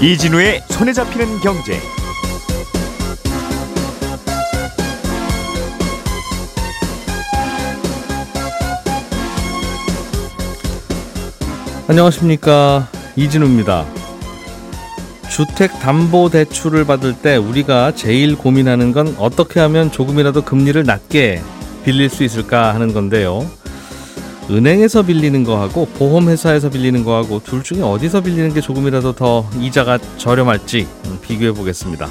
이진우의 손에 잡히는 경제. 안녕하십니까 이진우입니다. 주택 담보 대출을 받을 때 우리가 제일 고민하는 건 어떻게 하면 조금이라도 금리를 낮게 빌릴 수 있을까 하는 건데요. 은행에서 빌리는 거하고 보험회사에서 빌리는 거하고 둘 중에 어디서 빌리는 게 조금이라도 더 이자가 저렴할지 비교해 보겠습니다.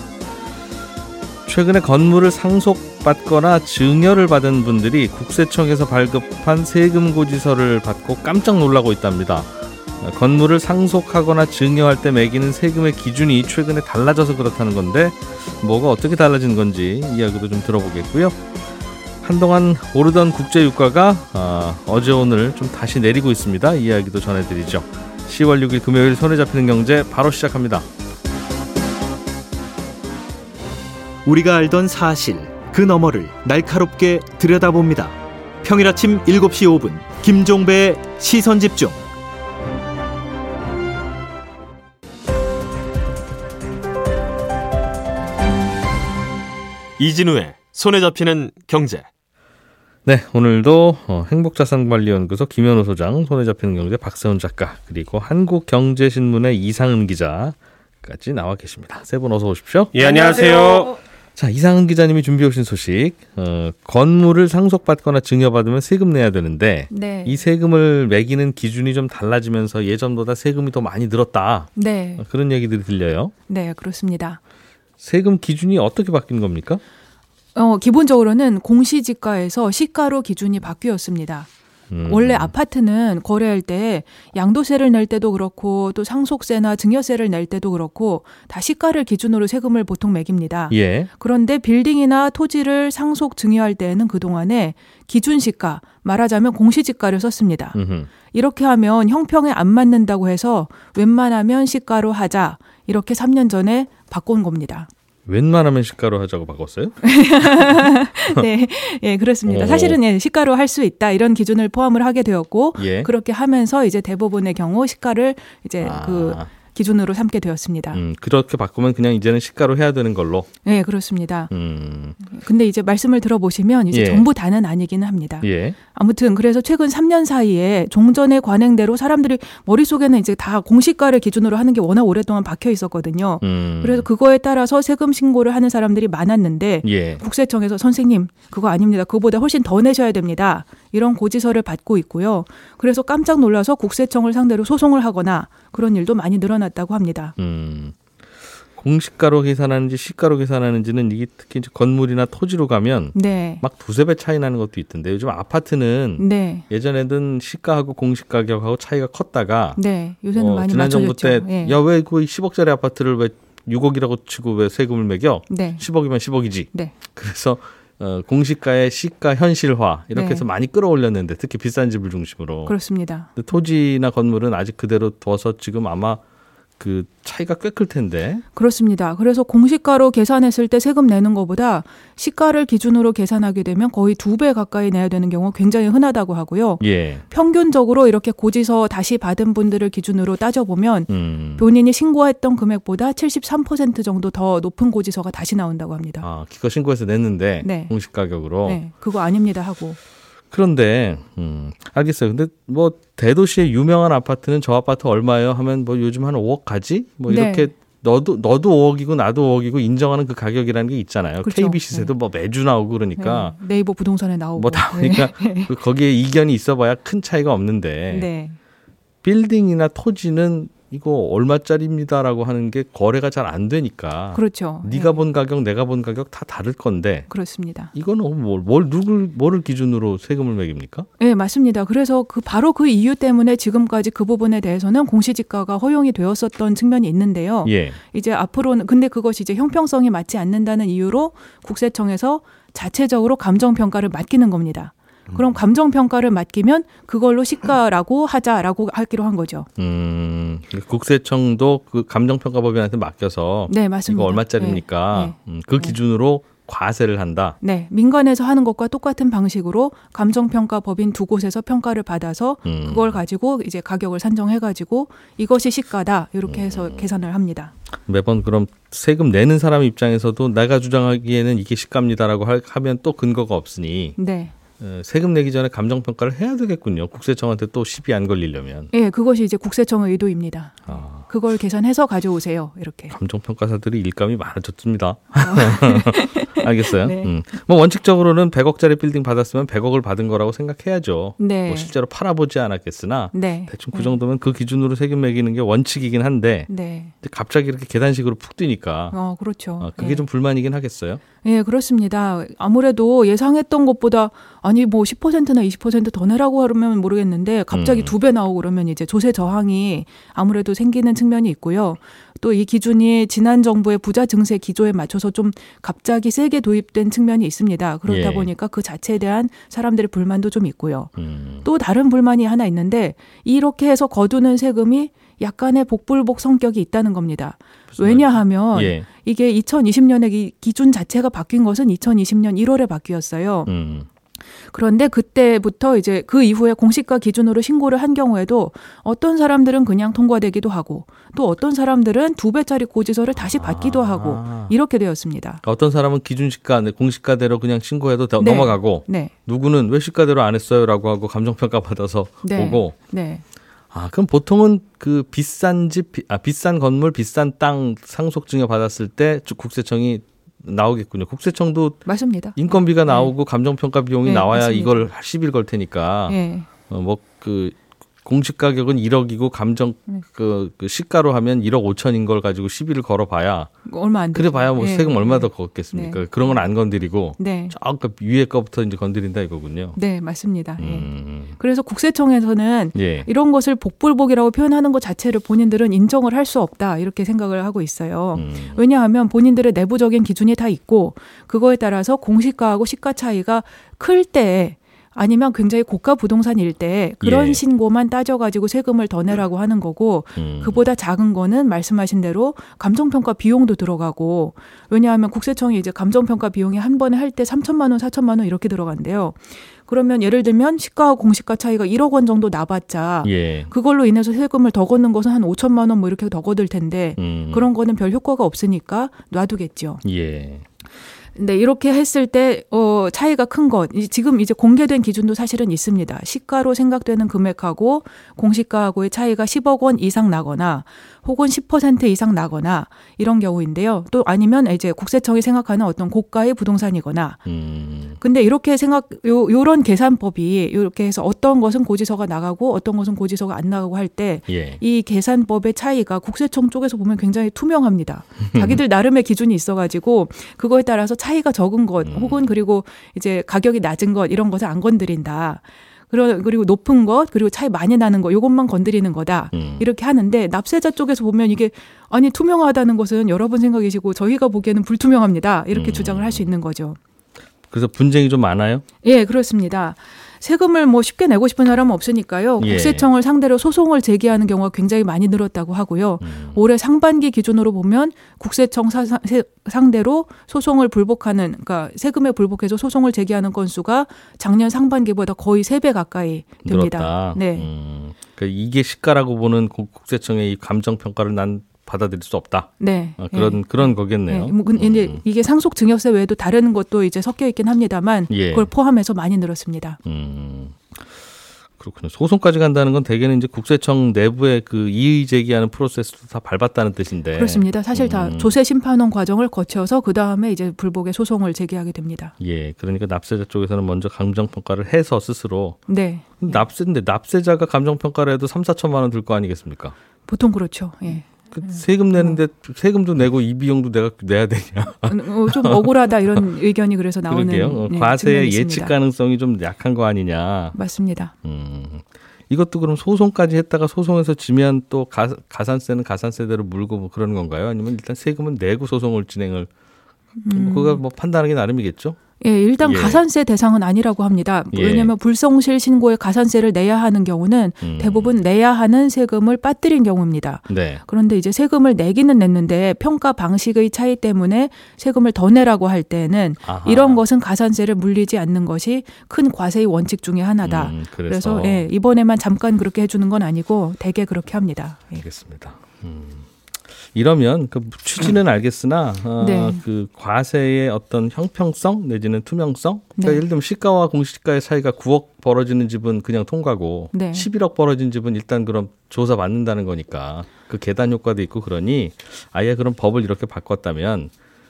최근에 건물을 상속받거나 증여를 받은 분들이 국세청에서 발급한 세금 고지서를 받고 깜짝 놀라고 있답니다. 건물을 상속하거나 증여할 때 매기는 세금의 기준이 최근에 달라져서 그렇다는 건데 뭐가 어떻게 달라진 건지 이야기도 좀 들어보겠고요. 한동안 오르던 국제 유가가 어, 제 오늘 좀 다시 내리고 있습니다. 이야기도 전해드리죠. 10월 6일 금요일 손에 잡히는 경제 바로 시작합니다. 우리가 알던 사실 그 너머를 날카롭게 들여다봅니다. 평일 아침 7시 5분 김종배의 시선 집중. 이진우의 손에 잡히는 경제. 네, 오늘도 어, 행복자산관리연구소 김현우 소장, 손에 잡히는 경제 박세훈 작가, 그리고 한국경제신문의 이상은 기자까지 나와 계십니다. 세 분 어서 오십시오. 예, 안녕하세요. 자, 이상은 기자님이 준비해 오신 소식. 어, 건물을 상속받거나 증여받으면 세금 내야 되는데 네. 이 세금을 매기는 기준이 좀 달라지면서 예전보다 세금이 더 많이 늘었다. 네. 어, 그런 얘기들이 들려요. 네, 그렇습니다. 세금 기준이 어떻게 바뀐 겁니까? 어, 기본적으로는 공시지가에서 시가로 기준이 바뀌었습니다. 음. 원래 아파트는 거래할 때 양도세를 낼 때도 그렇고 또 상속세나 증여세를 낼 때도 그렇고 다 시가를 기준으로 세금을 보통 매깁니다. 예. 그런데 빌딩이나 토지를 상속 증여할 때에는 그동안에 기준 시가, 말하자면 공시지가를 썼습니다. 음흠. 이렇게 하면 형평에 안 맞는다고 해서 웬만하면 시가로 하자. 이렇게 3년 전에 바꾼 겁니다. 웬만하면 시가로 하자고 바꿨어요? 네, 예, 그렇습니다. 오. 사실은 예, 시가로 할 수 있다 이런 기준을 포함을 하게 되었고 예. 그렇게 하면서 이제 대부분의 경우 시가를 이제 아. 그 기준으로 삼게 되었습니다. 음, 그렇게 바꾸면 그냥 이제는 시가로 해야 되는 걸로. 네, 그렇습니다. 음, 근데 이제 말씀을 들어보시면 이제 예. 전부 다는 아니기는 합니다. 예. 아무튼 그래서 최근 3년 사이에 종전의 관행대로 사람들이 머릿속에는 이제 다 공시가를 기준으로 하는 게 워낙 오랫동안 박혀 있었거든요. 음, 그래서 그거에 따라서 세금 신고를 하는 사람들이 많았는데 예. 국세청에서 선생님 그거 아닙니다. 그거보다 훨씬 더 내셔야 됩니다. 이런 고지서를 받고 있고요. 그래서 깜짝 놀라서 국세청을 상대로 소송을 하거나 그런 일도 많이 늘어났다고 합니다. 음. 공시가로 계산하는지 시가로 계산하는지는 이게 특히 이제 건물이나 토지로 가면 네. 막 두세 배 차이 나는 것도 있던데 요즘 아파트는 네. 예전에는 시가하고 공시 가격하고 차이가 컸다가 네. 요새는 어, 많이 지난 정부 맞춰졌죠. 때 예. 야왜 그 10억짜리 아파트를 왜 6억이라고 치고 왜 세금을 매겨? 네. 10억이면 10억이지. 네. 그래서 어, 공시가의 시가 현실화 이렇게 네. 해서 많이 끌어올렸는데 특히 비싼 집을 중심으로. 그렇습니다. 토지나 건물은 아직 그대로 둬서 지금 아마 그 차이가 꽤 클 텐데. 그렇습니다. 그래서 공시가로 계산했을 때 세금 내는 것보다 시가를 기준으로 계산하게 되면 거의 두 배 가까이 내야 되는 경우 가 굉장히 흔하다고 하고요. 예. 평균적으로 이렇게 고지서 다시 받은 분들을 기준으로 따져보면 음. 본인이 신고했던 금액보다 73% 정도 더 높은 고지서가 다시 나온다고 합니다. 아, 기껏 신고해서 냈는데 네. 공시 가격으로. 네, 그거 아닙니다 하고. 그런데 음, 알겠어요. 근데 뭐 대도시의 유명한 아파트는 저 아파트 얼마예요? 하면 뭐 요즘 한 5억 가지? 뭐 네. 이렇게 너도 너도 5억이고 나도 5억이고 인정하는 그 가격이라는 게 있잖아요. 그렇죠. KBC세도 뭐 매주 나오고 그러니까 네, 네이버 부동산에 나오고. 뭐 나오니까 그 거기에 이견이 있어봐야 큰 차이가 없는데 네. 네. 빌딩이나 토지는 이거 얼마짜리입니다라고 하는 게 거래가 잘 안 되니까 그렇죠. 네가 네. 본 가격 내가 본 가격 다 다를 건데 그렇습니다. 이거는 뭘, 뭘 누굴 뭐를 기준으로 세금을 매깁니까? 네, 맞습니다. 그래서 그 바로 그 이유 때문에 지금까지 그 부분에 대해서는 공시지가가 허용이 되었었던 측면이 있는데요. 예. 이제 앞으로는 근데 그것이 이제 형평성이 맞지 않는다는 이유로 국세청에서 자체적으로 감정 평가를 맡기는 겁니다. 그럼 감정 평가를 맡기면 그걸로 시가라고 하자라고 하기로 한 거죠. 음, 국세청도 그 감정 평가법인한테 맡겨서 네, 맞습니다. 이거 얼마짜리입니까? 네, 음, 그 기준으로 과세를 한다. 네, 민간에서 하는 것과 똑같은 방식으로 감정평가법인 두 곳에서 평가를 받아서 음. 그걸 가지고 이제 가격을 산정해가지고 이것이 시가다 이렇게 해서 음. 계산을 합니다. 매번 그럼 세금 내는 사람 입장에서도 내가 주장하기에는 이게 시가입니다라고 할- 하면 또 근거가 없으니 네, 어, 세금 내기 전에 감정 평가를 해야 되겠군요. 국세청한테 또 시비 안 걸리려면. 예, 그것이 이제 국세청의 의도입니다. 아, 그걸 계산해서 가져오세요 이렇게. 감정 평가사들이 일감이 많아졌습니다. 알겠어요. 네. 음. 뭐 원칙적으로는 100억짜리 빌딩 받았으면 100억을 받은 거라고 생각해야죠. 네, 뭐 실제로 팔아보지 않았겠으나 네, 대충 그 정도면 그 기준으로 세금 매기는 게 원칙이긴 한데 네, 갑자기 이렇게 계단식으로 푹 뛰니까 어 그렇죠. 아, 그게 예. 좀 불만이긴 하겠어요. 예, 그렇습니다. 아무래도 예상했던 것보다 아니 뭐 10%나 20%더 내라고 하면 모르겠는데 갑자기 음. 두배 나오고 그러면 이제 조세 저항이 아무래도 생기는 측면이 있고요. 또 이 기준이 지난 정부의 부자 증세 기조에 맞춰서 좀 갑자기 세게 도입된 측면이 있습니다. 그렇다 예. 보니까 그 자체에 대한 사람들의 불만도 좀 있고요. 음. 또 다른 불만이 하나 있는데 이렇게 해서 거두는 세금이 약간의 복불복 성격이 있다는 겁니다. 왜냐하면 예. 이게 2020년에 기준 자체가 바뀐 것은 2020년 1월에 바뀌었어요. 음. 그런데 그때부터 이제 그 이후에 공시가 기준으로 신고를 한 경우에도 어떤 사람들은 그냥 통과되기도 하고 또 어떤 사람들은 두 배짜리 고지서를 다시 받기도 아. 하고 이렇게 되었습니다. 그러니까 어떤 사람은 기준 시가, 네, 공시가대로 그냥 신고해도 더 네. 넘어가고 네, 누구는 왜 시가대로 안 했어요라고 하고 감정평가 받아서 네. 오고 네, 아 그럼 보통은 그 비싼 집, 비- 아 비싼 건물, 비싼 땅 상속증여 받았을 때 주- 국세청이 나오겠군요. 국세청도 맞습니다. 인건비가 나오고 감정평가 비용이 네, 나와야 맞습니다. 이걸 시비를 걸 테니까 예, 어, 뭐그 공시 가격은 1억이고 감정 네. 그, 그 시가로 하면 1억 5천인 걸 가지고 시비를 걸어봐야 얼마 안 그래. 봐야 뭐 예, 세금 얼마 예. 더 걷겠습니까? 네. 그런 건 안 건드리고 네, 저그 위에 거부터 이제 건드린다 이거군요. 네, 맞습니다. 예. 음. 그래서 국세청에서는 예. 이런 것을 복불복이라고 표현하는 것 자체를 본인들은 인정을 할 수 없다 이렇게 생각을 하고 있어요. 음. 왜냐하면 본인들의 내부적인 기준이 다 있고 그거에 따라서 공시가하고 시가 차이가 클 때 아니면 굉장히 고가 부동산일 때 그런 예. 신고만 따져가지고 세금을 더 내라고 하는 거고 음. 그보다 작은 거는 말씀하신 대로 감정평가 비용도 들어가고 왜냐하면 국세청이 이제 감정평가 비용이 한 번에 할 때 3천만 원, 4천만 원 이렇게 들어간대요. 그러면 예를 들면 시가와 공시가 차이가 1억 원 정도 나봤자 예. 그걸로 인해서 세금을 더 걷는 것은 한 5천만 원 뭐 이렇게 더 걷을 텐데 음. 그런 거는 별 효과가 없으니까 놔두겠죠. 예. 근데 이렇게 했을 때 어, 차이가 큰 것, 이- 지금 이제 공개된 기준도 사실은 있습니다. 시가로 생각되는 금액하고 공시가하고의 차이가 10억 원 이상 나거나 혹은 10% 이상 나거나 이런 경우인데요. 또 아니면 이제 국세청이 생각하는 어떤 고가의 부동산이거나 음. 근데 이렇게 생각 요 요런 계산법이 이렇게 해서 어떤 것은 고지서가 나가고 어떤 것은 고지서가 안 나가고 할때 예. 이 계산법의 차이가 국세청 쪽에서 보면 굉장히 투명합니다. 자기들 나름의 기준이 있어 가지고 그거에 따라서 차이가 적은 것 혹은 그리고 이제 가격이 낮은 것 이런 것을 안 건드린다. 그리고 높은 것 그리고 차이 많이 나는 것 요것만 건드리는 거다. 음. 이렇게 하는데 납세자 쪽에서 보면 이게 아니 투명하다는 것은 여러분 생각이시고 저희가 보기에는 불투명합니다. 이렇게 음. 주장을 할 수 있는 거죠. 그래서 분쟁이 좀 많아요? 예, 그렇습니다. 세금을 뭐 쉽게 내고 싶은 사람은 없으니까요. 예. 국세청을 상대로 소송을 제기하는 경우가 굉장히 많이 늘었다고 하고요. 음. 올해 상반기 기준으로 보면 국세청 사- 사- 세- 상대로 소송을 불복하는 그러니까 세금에 불복해서 소송을 제기하는 건수가 작년 상반기보다 거의 세 배 가까이 됩니다. 늘었다. 네. 음. 그러니까 이게 시가라고 보는 국- 국세청의 이 감정 평가를 난 받아들일 수 없다. 네. 아, 그런 예. 그런 거겠네요. 네. 뭐 근- 이제 음. 이게 상속 증여세 외에도 다른 것도 이제 섞여 있긴 합니다만 예. 그걸 포함해서 많이 늘었습니다. 음. 그렇군요. 소송까지 간다는 건 대개는 이제 국세청 내부의 그 이의 제기하는 프로세스도 다 밟았다는 뜻인데. 그렇습니다. 사실 다 음. 조세 심판원 과정을 거쳐서 그 다음에 이제 불복의 소송을 제기하게 됩니다. 예, 그러니까 납세자 쪽에서는 먼저 감정 평가를 해서 스스로 네. 납세인데 납세자가 감정 평가를 해도 3, 4천만 원 들 거 아니겠습니까? 보통 그렇죠. 예. 그 세금 내는데 세금도 내고 이 비용도 내가 내야 되냐? 어, 좀 억울하다 이런 의견이 그래서 나오는 그러게요. 어, 네, 과세의 측면이 예측. 가능성이 좀 약한 거 아니냐? 맞습니다. 음. 이것도 그럼 소송까지 했다가 소송에서 지면 또 가, 가산세는 가산세대로 물고 뭐 그런 건가요? 아니면 일단 세금은 내고 소송을 진행을 음. 그거 뭐 판단하기 나름이겠죠? 예, 일단 예. 가산세 대상은 아니라고 합니다. 예. 왜냐하면 불성실 신고에 가산세를 내야 하는 경우는 음. 대부분 내야 하는 세금을 빠뜨린 경우입니다. 네. 그런데 이제 세금을 내기는 냈는데 평가 방식의 차이 때문에 세금을 더 내라고 할 때는 아하. 이런 것은 가산세를 물리지 않는 것이 큰 과세의 원칙 중에 하나다. 음, 그래서 그래서 예, 이번에만 잠깐 그렇게 해주는 건 아니고 대개 그렇게 합니다. 예. 알겠습니다. 음. 이러면 그 취지는 알겠으나 어, 네. 그 과세의 어떤 형평성 내지는 투명성 그러니까 네. 예를 들면 시가와 공시가의 차이가 9억 벌어지는 집은 그냥 통과고 네. 11억 벌어진 집은 일단 그럼 조사 받는다는 거니까 그 계단 효과도 있고 그러니 아예 그런 법을 이렇게 바꿨다면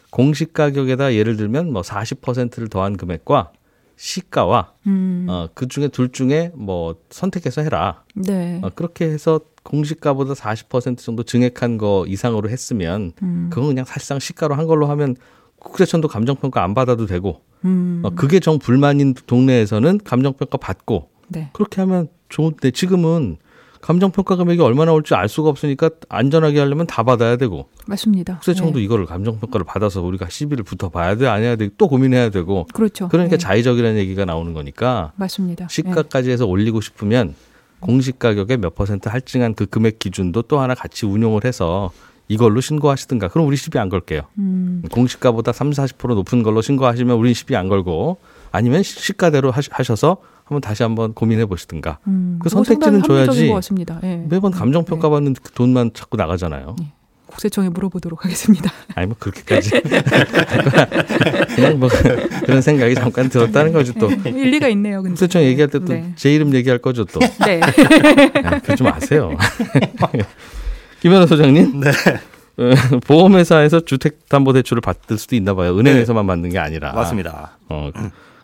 공시 가격에다 예를 들면 뭐 40%를 더한 금액과 시가와 음, 어, 그 중에 둘 중에 뭐 선택해서 해라. 네. 어, 그렇게 해서 공시가보다 40% 정도 증액한 거 이상으로 했으면 음, 그건 그냥 사실상 시가로 한 걸로 하면 국세청도 감정평가 안 받아도 되고 음, 어, 그게 정 불만인 동네에서는 감정평가 받고 네. 그렇게 하면 좋은데 지금은 감정평가 금액이 얼마나 올지 알 수가 없으니까 안전하게 하려면 다 받아야 되고 맞습니다. 국세청도 예. 이거를 감정평가를 받아서 우리가 시비를 붙어 봐야 돼 아니야 돼 또 고민해야 되고 그렇죠. 그러니까 예. 자의적이라는 얘기가 나오는 거니까 맞습니다. 예. 시가까지 해서 올리고 싶으면 공시 가격의 몇 퍼센트 할증한 그 금액 기준도 또 하나 같이 운용을 해서 이걸로 신고하시든가. 그럼 우리 시비 안 걸게요. 음, 공시가보다 3, 40% 높은 걸로 신고하시면 우린 시비 안 걸고 아니면 시- 시가대로 하셔서 한번 다시 한번 고민해 보시든가. 음, 그 그거 선택지는 줘야지. 예. 매번 감정 평가 받는 그 돈만 자꾸 나가잖아요. 국세청에 물어보도록 하겠습니다. 아니 뭐 그렇게까지 그냥 뭐 그런 생각이 잠깐 들었다는 거지 또 일리가 있네요. 근데. 국세청 얘기할 때 또제 네. 이름 얘기할 거죠 또. 네. 아, 그러지 마세요. 김현우 소장님. 네. 어, 보험회사에서 주택담보대출을 받을 수도 있나 봐요. 은행에서만 받는 게 아니라. 맞습니다. 어,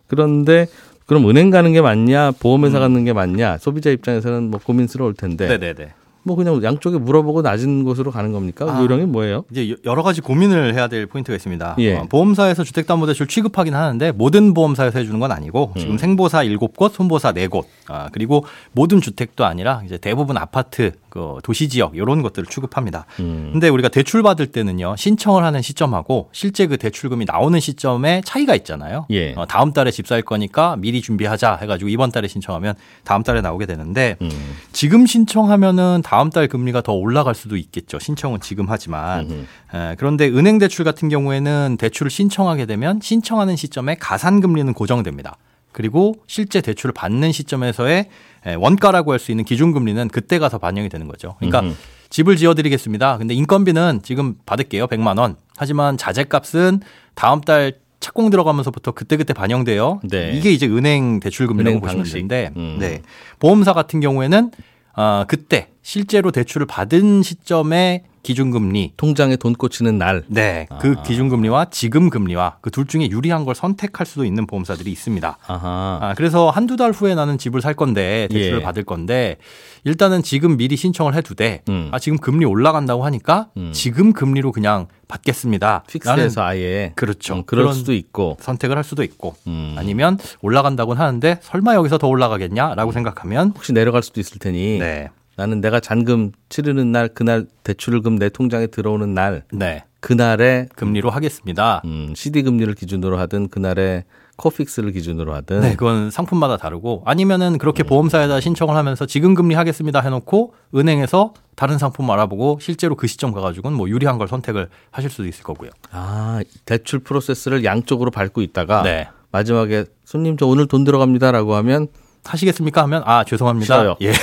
그런데 그럼 은행 가는 게 맞냐, 보험회사 음. 가는 게 맞냐, 소비자 입장에서는 뭐 고민스러울 텐데. 네네네. 뭐 그냥 양쪽에 물어보고 낮은 곳으로 가는 겁니까? 아. 요령이 뭐예요? 이제 여- 여러 가지 고민을 해야 될 포인트가 있습니다. 예. 어, 보험사에서 주택담보대출 취급하긴 하는데 모든 보험사에서 해주는 건 아니고 음. 지금 생보사 7곳, 손보사 4곳, 아, 그리고 모든 주택도 아니라 이제 대부분 아파트, 그 도시 지역 이런 것들을 취급합니다. 음. 근데 우리가 대출 받을 때는요 신청을 하는 시점하고 실제 그 대출금이 나오는 시점에 차이가 있잖아요. 예. 어, 다음 달에 집 살 거니까 미리 준비하자 해가지고 이번 달에 신청하면 다음 달에 나오게 되는데 음. 지금 신청하면은 다음 달 금리가 더 올라갈 수도 있겠죠. 신청은 지금 하지만. 에, 그런데 은행 대출 같은 경우에는 대출을 신청하게 되면 신청하는 시점에 가산 금리는 고정됩니다. 그리고 실제 대출을 받는 시점에서의 에, 원가라고 할 수 있는 기준 금리는 그때 가서 반영이 되는 거죠. 그러니까 음흠. 집을 지어드리겠습니다. 근데 인건비는 지금 받을게요. 100만 원. 하지만 자재값은 다음 달 착공 들어가면서부터 그때그때 반영돼요. 네. 이게 이제 은행 대출 금리라고 은행 보시면. 되는데 음. 네. 보험사 같은 경우에는 아, 그때 실제로 대출을 받은 시점에 기준금리 통장에 돈 꽂히는 날. 네, 그 아. 기준금리와 지금 금리와 그 둘 중에 유리한 걸 선택할 수도 있는 보험사들이 있습니다. 아하. 아, 그래서 한두 달 후에 나는 집을 살 건데 대출을 예. 받을 건데 일단은 지금 미리 신청을 해두되 음. 아, 지금 금리 올라간다고 하니까 음. 지금 금리로 그냥 받겠습니다. 픽스해서 아예. 그렇죠. 음, 그럴 수도 있고. 선택을 할 수도 있고 음. 아니면 올라간다고는 하는데 설마 여기서 더 올라가겠냐라고 생각하면 혹시 내려갈 수도 있을 테니 네. 나는 내가 잔금 치르는 날 그날 대출금 내 통장에 들어오는 날 네. 그날에 금리로 하겠습니다. 음, CD 금리를 기준으로 하든 그날에 코픽스를 기준으로 하든 네, 그건 상품마다 다르고 아니면은 음. 그렇게 보험사에다 신청을 하면서 지금 금리 하겠습니다 해놓고 은행에서 다른 상품 알아보고 실제로 그 시점 가가지고는 뭐 유리한 걸 선택을 하실 수도 있을 거고요. 아 대출 프로세스를 양쪽으로 밟고 있다가 네. 마지막에 손님 저 오늘 돈 들어갑니다라고 하면 하시겠습니까 하면 아 죄송합니다. 싫어요. 예.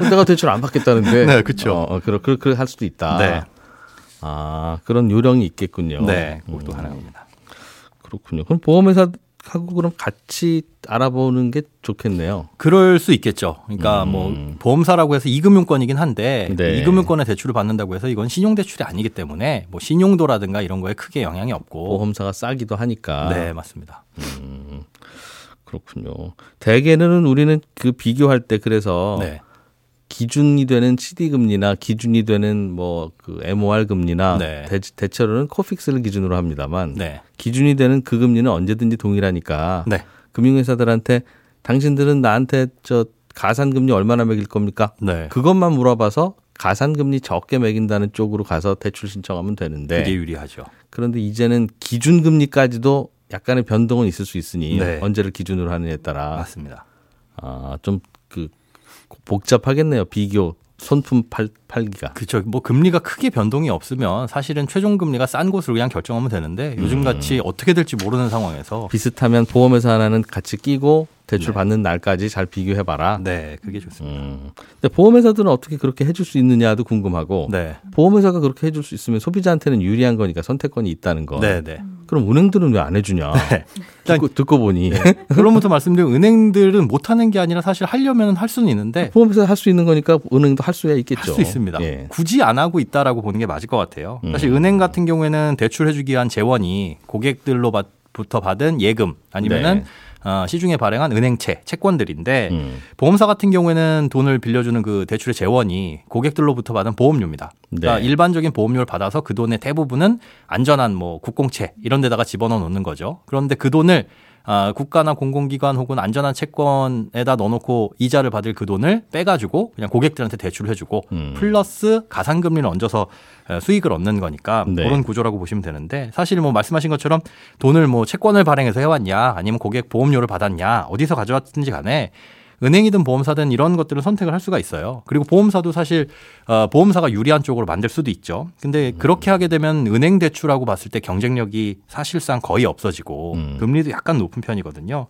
내가 대출 안 받겠다는데 네, 그쵸. 어, 어, 그러 그렇게 할 수도 있다. 네. 아 그런 요령이 있겠군요. 네, 그것도 음, 가능합니다. 그렇군요. 그럼 보험회사 하고 그럼 같이 알아보는 게 좋겠네요. 그럴 수 있겠죠. 그러니까 음. 뭐 보험사라고 해서 이금융권이긴 한데 네. 이금융권에 대출을 받는다고 해서 이건 신용대출이 아니기 때문에 뭐 신용도라든가 이런 거에 크게 영향이 없고. 보험사가 싸기도 하니까. 네, 맞습니다. 그렇군요. 대개는 우리는 그 비교할 때 그래서 네. 기준이 되는 CD 금리나 기준이 되는 뭐 그 MOR 금리나 네. 대, 대체로는 코픽스를 기준으로 합니다만 네. 기준이 되는 그 금리는 언제든지 동일하니까 네. 금융회사들한테 당신들은 나한테 저 가산 금리 얼마나 매길 겁니까? 네. 그것만 물어봐서 가산금리 적게 매긴다는 쪽으로 가서 대출 신청하면 되는데 그게 유리하죠. 그런데 이제는 기준금리까지도 약간의 변동은 있을 수 있으니 네. 언제를 기준으로 하느냐에 따라 맞습니다. 아, 좀 그 복잡하겠네요. 비교 손품 팔, 팔기가. 그렇죠. 뭐 금리가 크게 변동이 없으면 사실은 최종 금리가 싼 곳으로 그냥 결정하면 되는데 요즘 같이 어떻게 될지 모르는 상황에서 비슷하면 보험회사 하나는 같이 끼고 대출 네. 받는 날까지 잘 비교해 봐라. 네, 그게 좋습니다. 음. 근데 보험회사들은 어떻게 그렇게 해줄 수 있느냐도 궁금하고 네. 보험회사가 그렇게 해줄 수 있으면 소비자한테는 유리한 거니까 선택권이 있다는 거. 네, 네. 그럼 은행들은 왜 안 해주냐? 듣고, 듣고 보니 결론부터 말씀드리면 은행들은 못 하는 게 아니라 사실 하려면 할 수는 있는데 보험회사 할 수 있는 거니까 은행도 할 수야 할 있겠죠. 수 있습니다. 예. 굳이 안 하고 있다라고 보는 게 맞을 것 같아요. 음. 사실 은행 같은 경우에는 대출해주기 위한 재원이 고객들로부터 받은 예금 아니면은 네. 어, 시중에 발행한 은행채, 채권들인데 음. 보험사 같은 경우에는 돈을 빌려주는 그 대출의 재원이 고객들로부터 받은 보험료입니다. 그러니까 네. 일반적인 보험료를 받아서 그 돈의 대부분은 안전한 뭐 국공채 이런 데다가 집어넣어 놓는 거죠. 그런데 그 돈을 아, 국가나 공공기관 혹은 안전한 채권에다 넣어놓고 이자를 받을 그 돈을 빼가지고 그냥 고객들한테 대출을 해주고 음. 플러스 가산금리를 얹어서 어, 수익을 얻는 거니까 네. 그런 구조라고 보시면 되는데 사실 뭐 말씀하신 것처럼 돈을 뭐 채권을 발행해서 해왔냐 아니면 고객 보험료를 받았냐 어디서 가져왔든지 간에 은행이든 보험사든 이런 것들을 선택을 할 수가 있어요. 그리고 보험사도 사실 어, 보험사가 유리한 쪽으로 만들 수도 있죠. 근데 음. 그렇게 하게 되면 은행 대출하고 봤을 때 경쟁력이 사실상 거의 없어지고 음. 금리도 약간 높은 편이거든요.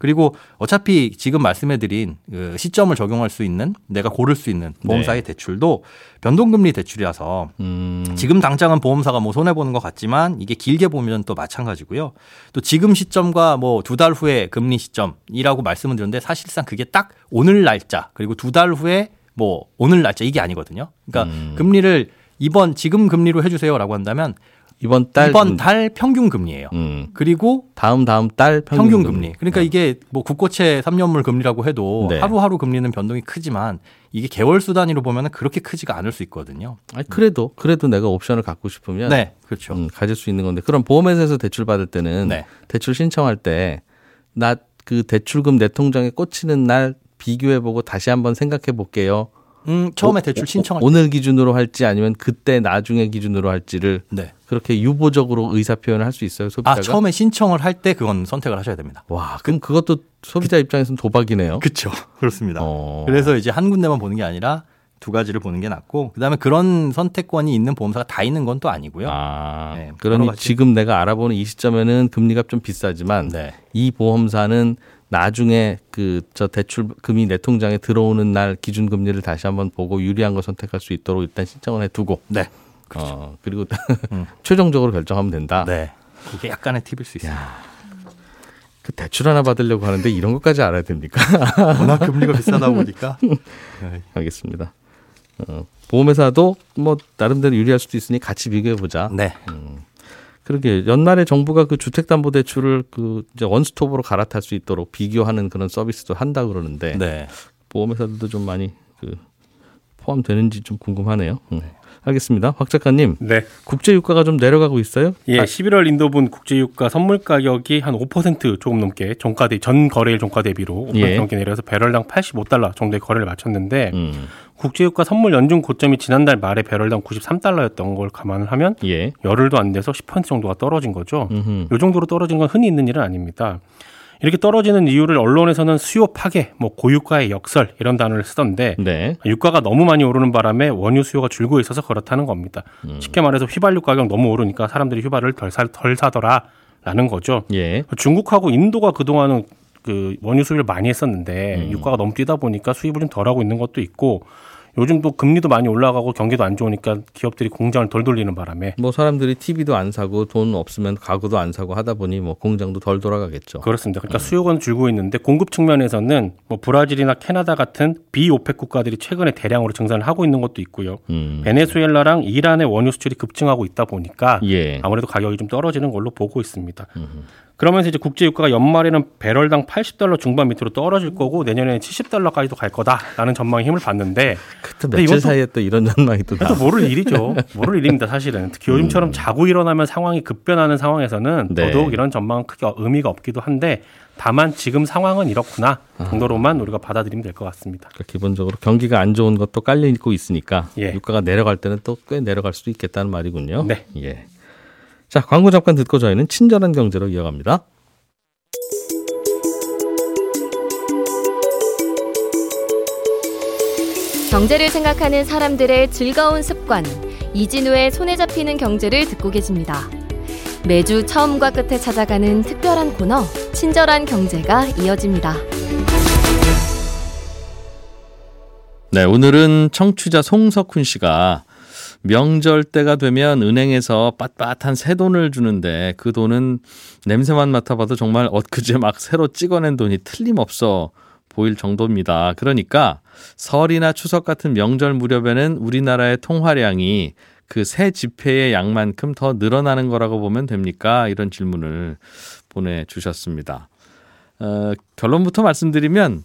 그리고 어차피 지금 말씀해드린 그 시점을 적용할 수 있는 내가 고를 수 있는 보험사의 대출도 변동금리 대출이라서 음. 지금 당장은 보험사가 뭐 손해 보는 것 같지만 이게 길게 보면 또 마찬가지고요. 또 지금 시점과 뭐 두 달 후에 금리 시점이라고 말씀을 드렸는데 사실상 그게 딱 오늘 날짜 그리고 두 달 후에 뭐 오늘 날짜 이게 아니거든요. 그러니까 음. 금리를 이번 지금 금리로 해주세요라고 한다면 이번 달 이번 금- 달 평균 금리예요. 음. 그리고 다음 다음 달 평균, 평균, 금리. 그러니까 이게 뭐 국고채 3년물 금리라고 해도 네. 하루하루 금리는 변동이 크지만 이게 개월 수 단위로 보면 은 그렇게 크지가 않을 수 있거든요. 아니, 그래도 그래도 내가 옵션을 갖고 싶으면 네, 그렇죠. 음, 가질 수 있는 건데 그럼 보험회사에서 대출 받을 때는 네. 대출 신청할 때 나 그 대출금 내 통장에 꽂히는 날 비교해 보고 다시 한번 생각해 볼게요. 음, 처음에 오- 대출 오- 신청할 오 늘 기준으로 할지 아니면 그때 나중에 기준으로 할지를 네. 그렇게 유보적으로 의사 표현을 할 수 있어요 소비자가. 아, 처음에 신청을 할 때 그건 선택을 하셔야 됩니다. 와 그럼 그 것도 소비자 입장에서는 도박이네요. 그렇죠. 그렇습니다. 어. 그래서 이제 한 군데만 보는 게 아니라 두 가지를 보는 게 낫고 그다음에 그런 선택권이 있는 보험사가 다 있는 건 또 아니고요. 아, 네, 그러니. 지금 내가 알아보는 이 시점에는 금리가 좀 비싸지만 네. 이 보험사는 나중에 그 저 대출금이 내 통장에 들어오는 날 기준 금리를 다시 한번 보고 유리한 거 선택할 수 있도록 일단 신청을 해두고 네. 어 그리고 음. 최종적으로 결정하면 된다. 네. 그게 약간의 팁일 수 있어요. 그 대출 하나 받으려고 하는데 이런 것까지 알아야 됩니까? 워낙 금리가 비싸다 보니까. 네. 알겠습니다. 어, 보험회사도 뭐 나름대로 유리할 수도 있으니 같이 비교해 보자. 네. 그러게 연말에 정부가 그 주택담보대출을 그 이제 원스톱으로 갈아탈 수 있도록 비교하는 그런 서비스도 한다 그러는데 네. 보험회사들도 좀 많이 그 포함되는지 좀 궁금하네요. 음. 알겠습니다. 확 작가님 네. 국제 유가가 좀 내려가고 있어요? 예, 아, 11월 인도분 국제 유가 선물 가격이 한 5% 조금 넘게 종가 대, 전 거래일 종가 대비로 5% 예. 넘게 내려서 배럴당 85달러 정도의 거래를 마쳤는데 음, 국제유가 선물 연중 고점이 지난달 말에 배럴당 93달러였던 걸 감안을 하면 예. 열흘도 안 돼서 10% 정도가 떨어진 거죠. 음흠. 요 정도로 떨어진 건 흔히 있는 일은 아닙니다. 이렇게 떨어지는 이유를 언론에서는 수요 파괴, 뭐 고유가의 역설 이런 단어를 쓰던데 네. 유가가 너무 많이 오르는 바람에 원유 수요가 줄고 있어서 그렇다는 겁니다. 음. 쉽게 말해서 휘발유 가격 너무 오르니까 사람들이 휘발유를 덜, 사, 덜 사더라라는 거죠. 예. 중국하고 인도가 그동안은 그 원유 수입을 많이 했었는데 음. 유가가 너무 뛰다 보니까 수입을 좀 덜하고 있는 것도 있고 요즘 또 금리도 많이 올라가고 경기도 안 좋으니까 기업들이 공장을 덜 돌리는 바람에 뭐 사람들이 TV도 안 사고 돈 없으면 가구도 안 사고 하다 보니 뭐 공장도 덜 돌아가겠죠. 그렇습니다. 그러니까 수요가 줄고 있는데 공급 측면에서는 뭐 브라질이나 캐나다 같은 비OPEC 국가들이 최근에 대량으로 증산을 하고 있는 것도 있고요. 음. 베네수엘라랑 이란의 원유 수출이 급증하고 있다 보니까 예. 아무래도 가격이 좀 떨어지는 걸로 보고 있습니다. 그러면서 이제 국제 유가가 연말에는 배럴당 80달러 중반 밑으로 떨어질 거고 내년에는 70달러까지도 갈 거다라는 전망에 힘을 받는데 그때 근데 며칠 사이에 또 이런 전망이 또 그래도 나. 모를 일이죠. 모를 일입니다, 사실은. 특히 요즘처럼 자고 일어나면 상황이 급변하는 상황에서는 네. 더더욱 이런 전망은 크게 의미가 없기도 한데 다만 지금 상황은 이렇구나 정도로만 우리가 받아들이면 될 것 같습니다. 그러니까 기본적으로 경기가 안 좋은 것도 깔려 있고 있으니까 예. 유가가 내려갈 때는 또 꽤 내려갈 수도 있겠다는 말이군요. 네. 예. 자, 광고 잠깐 듣고 저희는 친절한 경제로 이어갑니다. 경제를 생각하는 사람들의 즐거운 습관, 이진우의 손에 잡히는 경제를 듣고 계십니다. 매주 처음과 끝에 찾아가는 특별한 코너, 친절한 경제가 이어집니다. 네, 오늘은 청취자 송석훈 씨가 명절 때가 되면 은행에서 빳빳한 새 돈을 주는데 그 돈은 냄새만 맡아봐도 정말 엊그제 막 새로 찍어낸 돈이 틀림없어 보일 정도입니다. 그러니까 설이나 추석 같은 명절 무렵에는 우리나라의 통화량이 그 새 지폐의 양만큼 더 늘어나는 거라고 보면 됩니까? 이런 질문을 보내주셨습니다. 어, 결론부터 말씀드리면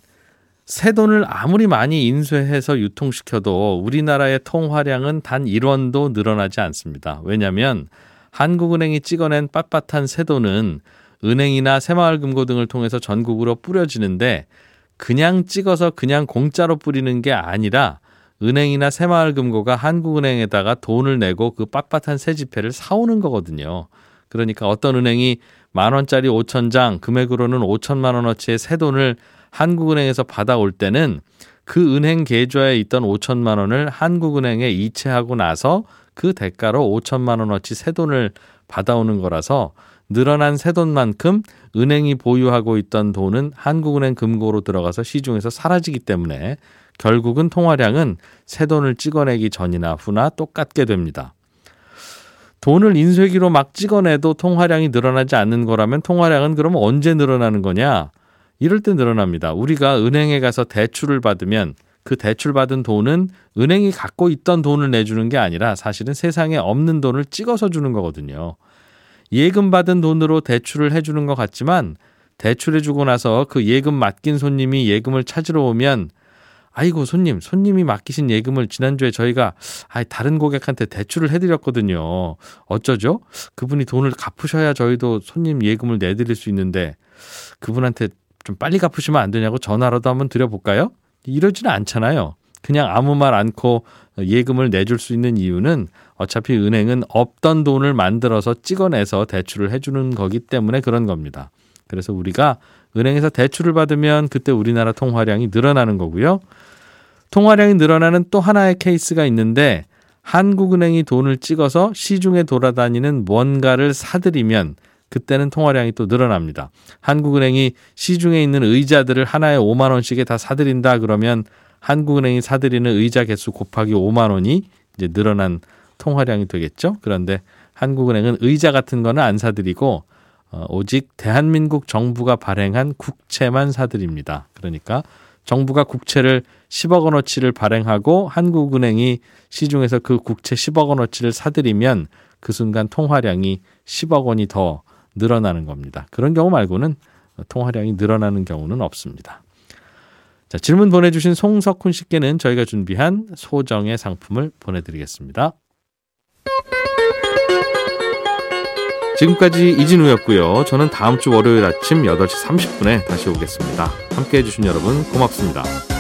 새 돈을 아무리 많이 인쇄해서 유통시켜도 우리나라의 통화량은 단 1원도 늘어나지 않습니다. 왜냐하면 한국은행이 찍어낸 빳빳한 새 돈은 은행이나 새마을금고 등을 통해서 전국으로 뿌려지는데 그냥 찍어서 그냥 공짜로 뿌리는 게 아니라 은행이나 새마을금고가 한국은행에다가 돈을 내고 그 빳빳한 새 지폐를 사오는 거거든요. 그러니까 어떤 은행이 만 원짜리 5천 장 금액으로는 5천만 원어치의 새 돈을 한국은행에서 받아올 때는 그 은행 계좌에 있던 5천만 원을 한국은행에 이체하고 나서 그 대가로 5천만 원어치 새 돈을 받아오는 거라서 늘어난 새 돈만큼 은행이 보유하고 있던 돈은 한국은행 금고로 들어가서 시중에서 사라지기 때문에 결국은 통화량은 새 돈을 찍어내기 전이나 후나 똑같게 됩니다. 돈을 인쇄기로 막 찍어내도 통화량이 늘어나지 않는 거라면 통화량은 그럼 언제 늘어나는 거냐? 이럴 때 늘어납니다. 우리가 은행에 가서 대출을 받으면 그 대출 받은 돈은 은행이 갖고 있던 돈을 내주는 게 아니라 사실은 세상에 없는 돈을 찍어서 주는 거거든요. 예금 받은 돈으로 대출을 해주는 것 같지만 대출해주고 나서 그 예금 맡긴 손님이 예금을 찾으러 오면 아이고 손님 손님이 맡기신 예금을 지난주에 저희가 아 다른 고객한테 대출을 해드렸거든요. 어쩌죠? 그분이 돈을 갚으셔야 저희도 손님 예금을 내드릴 수 있는데 그분한테 좀 빨리 갚으시면 안 되냐고 전화라도 한번 드려볼까요? 이러지는 않잖아요. 그냥 아무 말 않고 예금을 내줄 수 있는 이유는 어차피 은행은 없던 돈을 만들어서 찍어내서 대출을 해주는 거기 때문에 그런 겁니다. 그래서 우리가 은행에서 대출을 받으면 그때 우리나라 통화량이 늘어나는 거고요. 통화량이 늘어나는 또 하나의 케이스가 있는데 한국은행이 돈을 찍어서 시중에 돌아다니는 뭔가를 사들이면 그때는 통화량이 또 늘어납니다. 한국은행이 시중에 있는 의자들을 하나에 5만 원씩에 다 사들인다 그러면 한국은행이 사들이는 의자 개수 곱하기 5만 원이 이제 늘어난 통화량이 되겠죠. 그런데 한국은행은 의자 같은 거는 안 사들이고 어, 오직 대한민국 정부가 발행한 국채만 사들입니다. 그러니까 정부가 국채를 10억 원어치를 발행하고 한국은행이 시중에서 그 국채 10억 원어치를 사들이면 그 순간 통화량이 10억 원이 더 늘어나는 겁니다. 그런 경우 말고는 통화량이 늘어나는 경우는 없습니다. 자, 질문 보내주신 송석훈 씨께는 저희가 준비한 소정의 상품을 보내드리겠습니다. 지금까지 이진우였고요. 저는 다음 주 월요일 아침 8시 30분에 다시 오겠습니다. 함께 해주신 여러분 고맙습니다.